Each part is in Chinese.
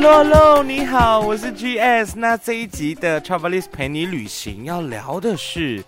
Hello Hello，你好，我是 GS。那这一集的 Travelist 陪你旅行要聊的是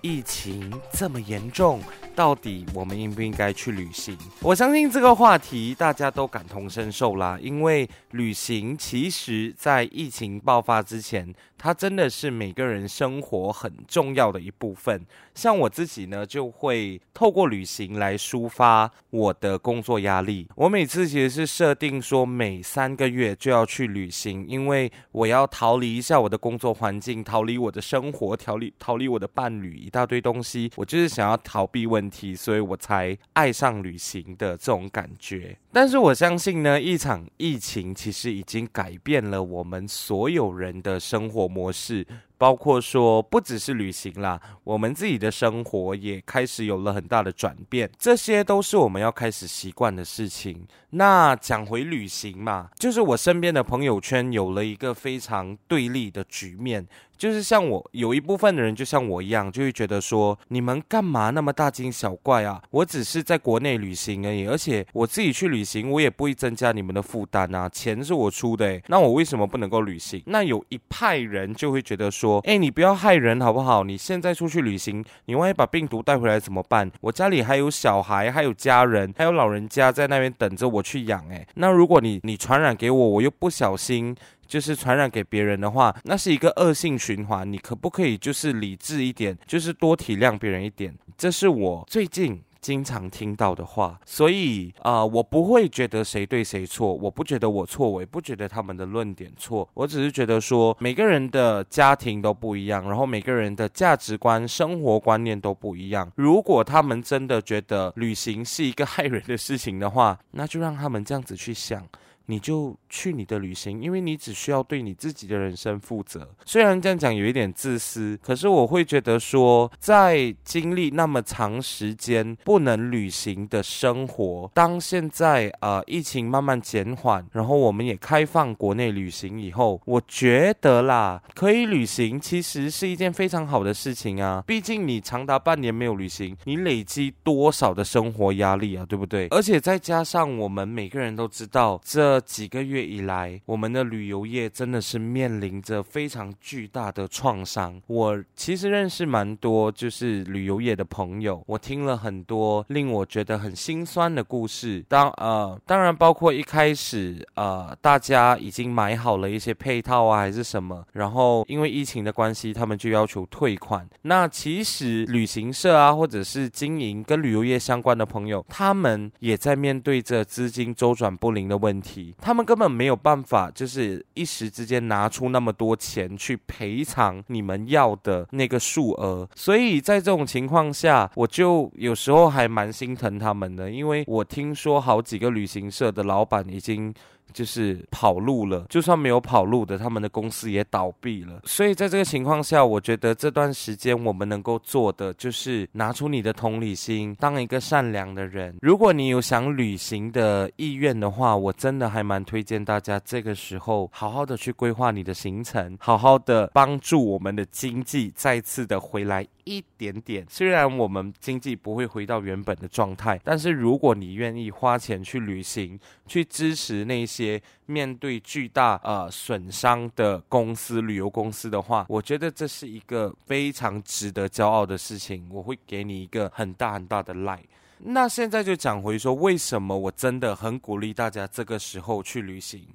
疫情这么严重。到底我们应不应该去旅行？我相信这个话题大家都感同身受啦，因为旅行其实在疫情爆发之前，它真的是每个人生活很重要的一部分。像我自己呢，就会透过旅行来抒发我的工作压力。我每次其实是设定说每三个月就要去旅行，因为我要逃离一下我的工作环境，逃离我的生活，逃离逃离我的伴侣，一大堆东西。我就是想要逃避问题，所以我才爱上旅行的这种感觉。但是我相信呢，一场疫情其实已经改变了我们所有人的生活模式。包括说，不只是旅行啦，我们自己的生活也开始有了很大的转变，这些都是我们要开始习惯的事情。那讲回旅行嘛，就是我身边的朋友圈有了一个非常对立的局面。就是像我有一部分的人，就像我一样，就会觉得说，你们干嘛那么大惊小怪啊？我只是在国内旅行而已，而且我自己去旅行，我也不会增加你们的负担啊，钱是我出的，那我为什么不能够旅行？那有一派人就会觉得说，诶，你不要害人好不好？你现在出去旅行，你万一把病毒带回来怎么办？我家里还有小孩，还有家人，还有老人家在那边等着我去养，诶，那如果你你传染给我，我又不小心。就是传染给别人的话，那是一个恶性循环。你可不可以就是理智一点，就是多体谅别人一点？这是我最近经常听到的话。所以啊、我不会觉得谁对谁错，我不觉得我错，我也不觉得他们的论点错。我只是觉得说，每个人的家庭都不一样，然后每个人的价值观、生活观念都不一样。如果他们真的觉得旅行是一个害人的事情的话，那就让他们这样子去想。你就去你的旅行，因为你只需要对你自己的人生负责。虽然这样讲有一点自私，可是我会觉得说，在经历那么长时间不能旅行的生活，当现在呃疫情慢慢减缓，然后我们也开放国内旅行以后，我觉得啦，可以旅行其实是一件非常好的事情啊。毕竟你长达半年没有旅行，你累积多少的生活压力啊，对不对？而且再加上我们每个人都知道这。几个月以来，我们的旅游业真的是面临着非常巨大的创伤。我其实认识蛮多就是旅游业的朋友，我听了很多令我觉得很心酸的故事。当呃，当然包括一开始呃，大家已经买好了一些配套啊，还是什么，然后因为疫情的关系，他们就要求退款。那其实旅行社啊，或者是经营跟旅游业相关的朋友，他们也在面对着资金周转不灵的问题。他们根本没有办法，就是一时之间拿出那么多钱去赔偿你们要的那个数额，所以在这种情况下，我就有时候还蛮心疼他们的，因为我听说好几个旅行社的老板已经。就是跑路了，就算没有跑路的，他们的公司也倒闭了。所以在这个情况下，我觉得这段时间我们能够做的就是拿出你的同理心，当一个善良的人。如果你有想旅行的意愿的话，我真的还蛮推荐大家这个时候好好的去规划你的行程，好好的帮助我们的经济再次的回来一点点。虽然我们经济不会回到原本的状态，但是如果你愿意花钱去旅行，去支持那些。些面对巨大呃损伤的公司，旅游公司的话，我觉得这是一个非常值得骄傲的事情。我会给你一个很大很大的 like。那现在就讲回说，为什么我真的很鼓励大家这个时候去旅行。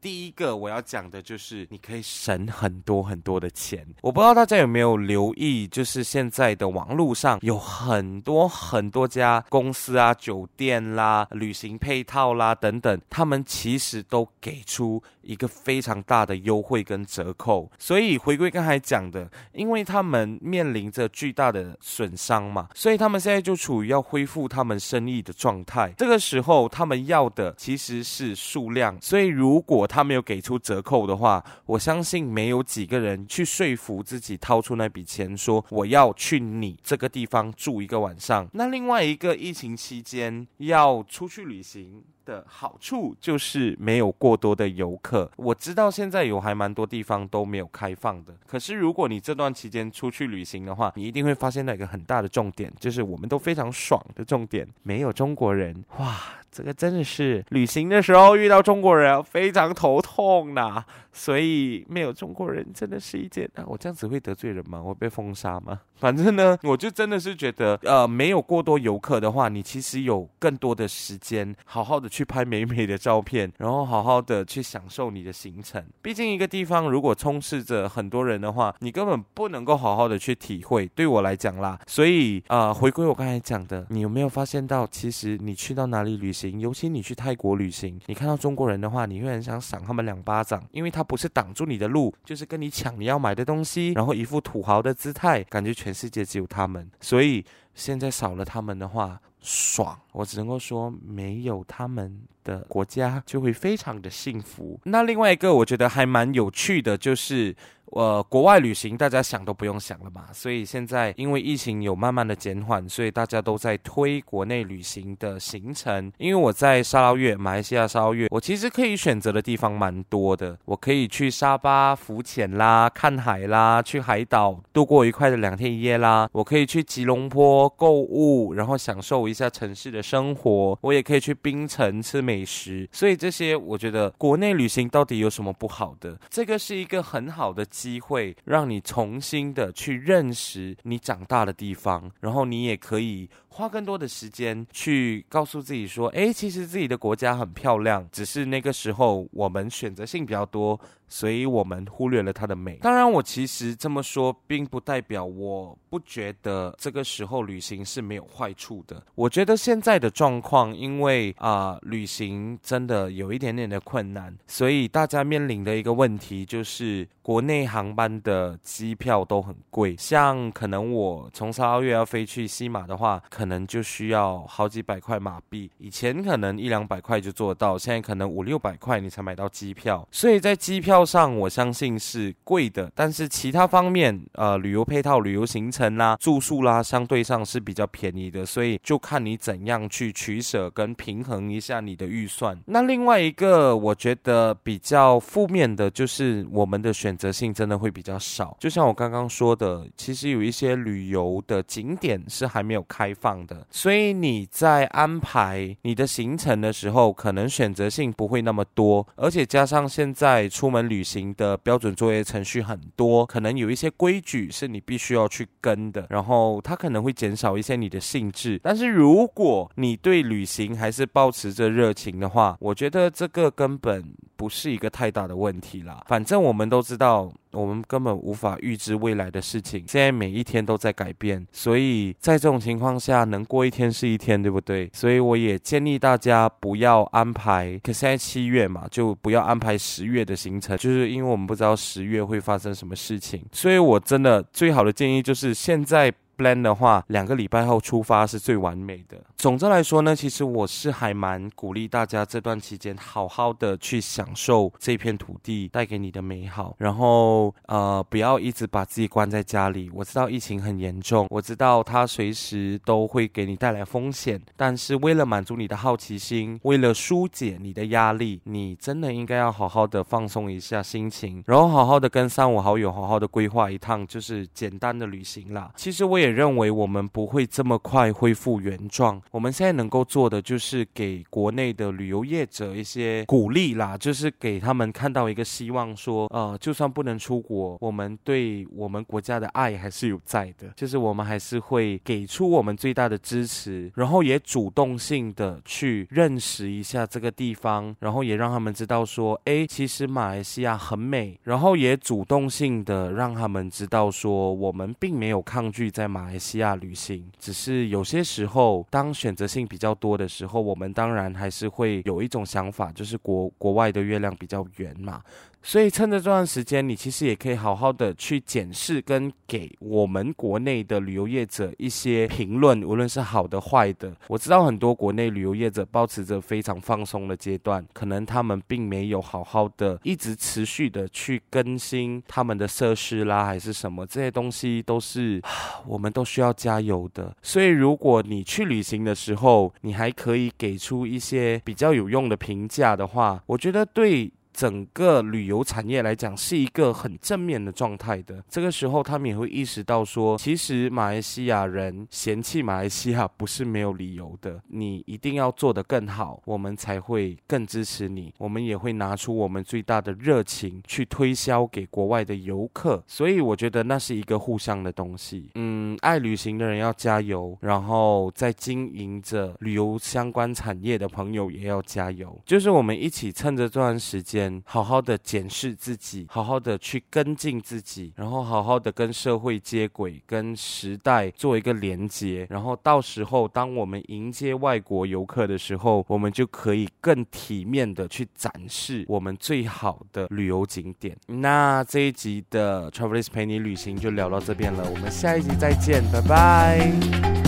第一个我要讲的就是，你可以省很多很多的钱。我不知道大家有没有留意，就是现在的网络上有很多很多家公司啊、酒店啦、旅行配套啦等等，他们其实都给出一个非常大的优惠跟折扣。所以回归刚才讲的，因为他们面临着巨大的损伤嘛，所以他们现在就处于要恢复他们生意的状态。这个时候，他们要的其实是数量。所以如果他没有给出折扣的话，我相信没有几个人去说服自己掏出那笔钱，说我要去你这个地方住一个晚上。那另外一个疫情期间要出去旅行的好处就是没有过多的游客。我知道现在有还蛮多地方都没有开放的，可是如果你这段期间出去旅行的话，你一定会发现到一个很大的重点，就是我们都非常爽的重点，没有中国人。哇，这个真的是旅行的时候遇到中国人非常头痛呐。所以没有中国人真的是一件……啊，我这样子会得罪人吗？我被封杀吗？反正呢，我就真的是觉得，呃，没有过多游客的话，你其实有更多的时间，好好的去拍美美的照片，然后好好的去享受你的行程。毕竟一个地方如果充斥着很多人的话，你根本不能够好好的去体会。对我来讲啦，所以呃，回归我刚才讲的，你有没有发现到，其实你去到哪里旅行，尤其你去泰国旅行，你看到中国人的话，你会很想赏他们两巴掌，因为他不是挡住你的路，就是跟你抢你要买的东西，然后一副土豪的姿态，感觉全。世界只有他们，所以现在少了他们的话，爽！我只能够说，没有他们的国家就会非常的幸福。那另外一个我觉得还蛮有趣的，就是。呃，国外旅行大家想都不用想了嘛，所以现在因为疫情有慢慢的减缓，所以大家都在推国内旅行的行程。因为我在沙捞越，马来西亚沙捞越，我其实可以选择的地方蛮多的。我可以去沙巴浮潜啦，看海啦，去海岛度过愉快的两天一夜啦。我可以去吉隆坡购物，然后享受一下城市的生活。我也可以去槟城吃美食。所以这些我觉得国内旅行到底有什么不好的？这个是一个很好的。机会让你重新的去认识你长大的地方，然后你也可以花更多的时间去告诉自己说，诶，其实自己的国家很漂亮，只是那个时候我们选择性比较多。所以我们忽略了它的美。当然，我其实这么说，并不代表我不觉得这个时候旅行是没有坏处的。我觉得现在的状况，因为啊、旅行真的有一点点的困难，所以大家面临的一个问题就是，国内航班的机票都很贵。像可能我从沙捞越要飞去西马的话，可能就需要好几百块马币。以前可能一两百块就做到，现在可能五六百块你才买到机票。所以在机票。上我相信是贵的，但是其他方面，呃，旅游配套、旅游行程啦、住宿啦，相对上是比较便宜的，所以就看你怎样去取舍跟平衡一下你的预算。那另外一个我觉得比较负面的就是我们的选择性真的会比较少，就像我刚刚说的，其实有一些旅游的景点是还没有开放的，所以你在安排你的行程的时候，可能选择性不会那么多，而且加上现在出门。旅行的标准作业程序很多，可能有一些规矩是你必须要去跟的，然后它可能会减少一些你的兴致。但是如果你对旅行还是保持着热情的话，我觉得这个根本不是一个太大的问题啦。反正我们都知道。我们根本无法预知未来的事情，现在每一天都在改变，所以在这种情况下，能过一天是一天，对不对？所以我也建议大家不要安排，可现在七月嘛，就不要安排十月的行程，就是因为我们不知道十月会发生什么事情，所以我真的最好的建议就是现在。Plan 的话，两个礼拜后出发是最完美的。总之来说呢，其实我是还蛮鼓励大家这段期间好好的去享受这片土地带给你的美好，然后呃，不要一直把自己关在家里。我知道疫情很严重，我知道它随时都会给你带来风险，但是为了满足你的好奇心，为了疏解你的压力，你真的应该要好好的放松一下心情，然后好好的跟三五好友好好的规划一趟就是简单的旅行啦。其实我也。也认为我们不会这么快恢复原状。我们现在能够做的就是给国内的旅游业者一些鼓励啦，就是给他们看到一个希望，说，呃，就算不能出国，我们对我们国家的爱还是有在的，就是我们还是会给出我们最大的支持，然后也主动性的去认识一下这个地方，然后也让他们知道说，诶，其实马来西亚很美，然后也主动性的让他们知道说，我们并没有抗拒在。马来西亚旅行，只是有些时候，当选择性比较多的时候，我们当然还是会有一种想法，就是国国外的月亮比较圆嘛。所以趁着这段时间，你其实也可以好好的去检视跟给我们国内的旅游业者一些评论，无论是好的坏的。我知道很多国内旅游业者保持着非常放松的阶段，可能他们并没有好好的一直持续的去更新他们的设施啦，还是什么这些东西都是 我们都需要加油的。所以如果你去旅行的时候，你还可以给出一些比较有用的评价的话，我觉得对。整个旅游产业来讲是一个很正面的状态的。这个时候，他们也会意识到说，其实马来西亚人嫌弃马来西亚不是没有理由的。你一定要做得更好，我们才会更支持你。我们也会拿出我们最大的热情去推销给国外的游客。所以，我觉得那是一个互相的东西。嗯，爱旅行的人要加油，然后在经营着旅游相关产业的朋友也要加油。就是我们一起趁着这段时间，好好的检视自己，好好的去跟进自己，然后好好的跟社会接轨，跟时代做一个连接。然后到时候，当我们迎接外国游客的时候，我们就可以更体面的去展示我们最好的旅游景点。那这一集的 Travelist 陪你旅行就聊到这边了，我们下一集再见，拜拜。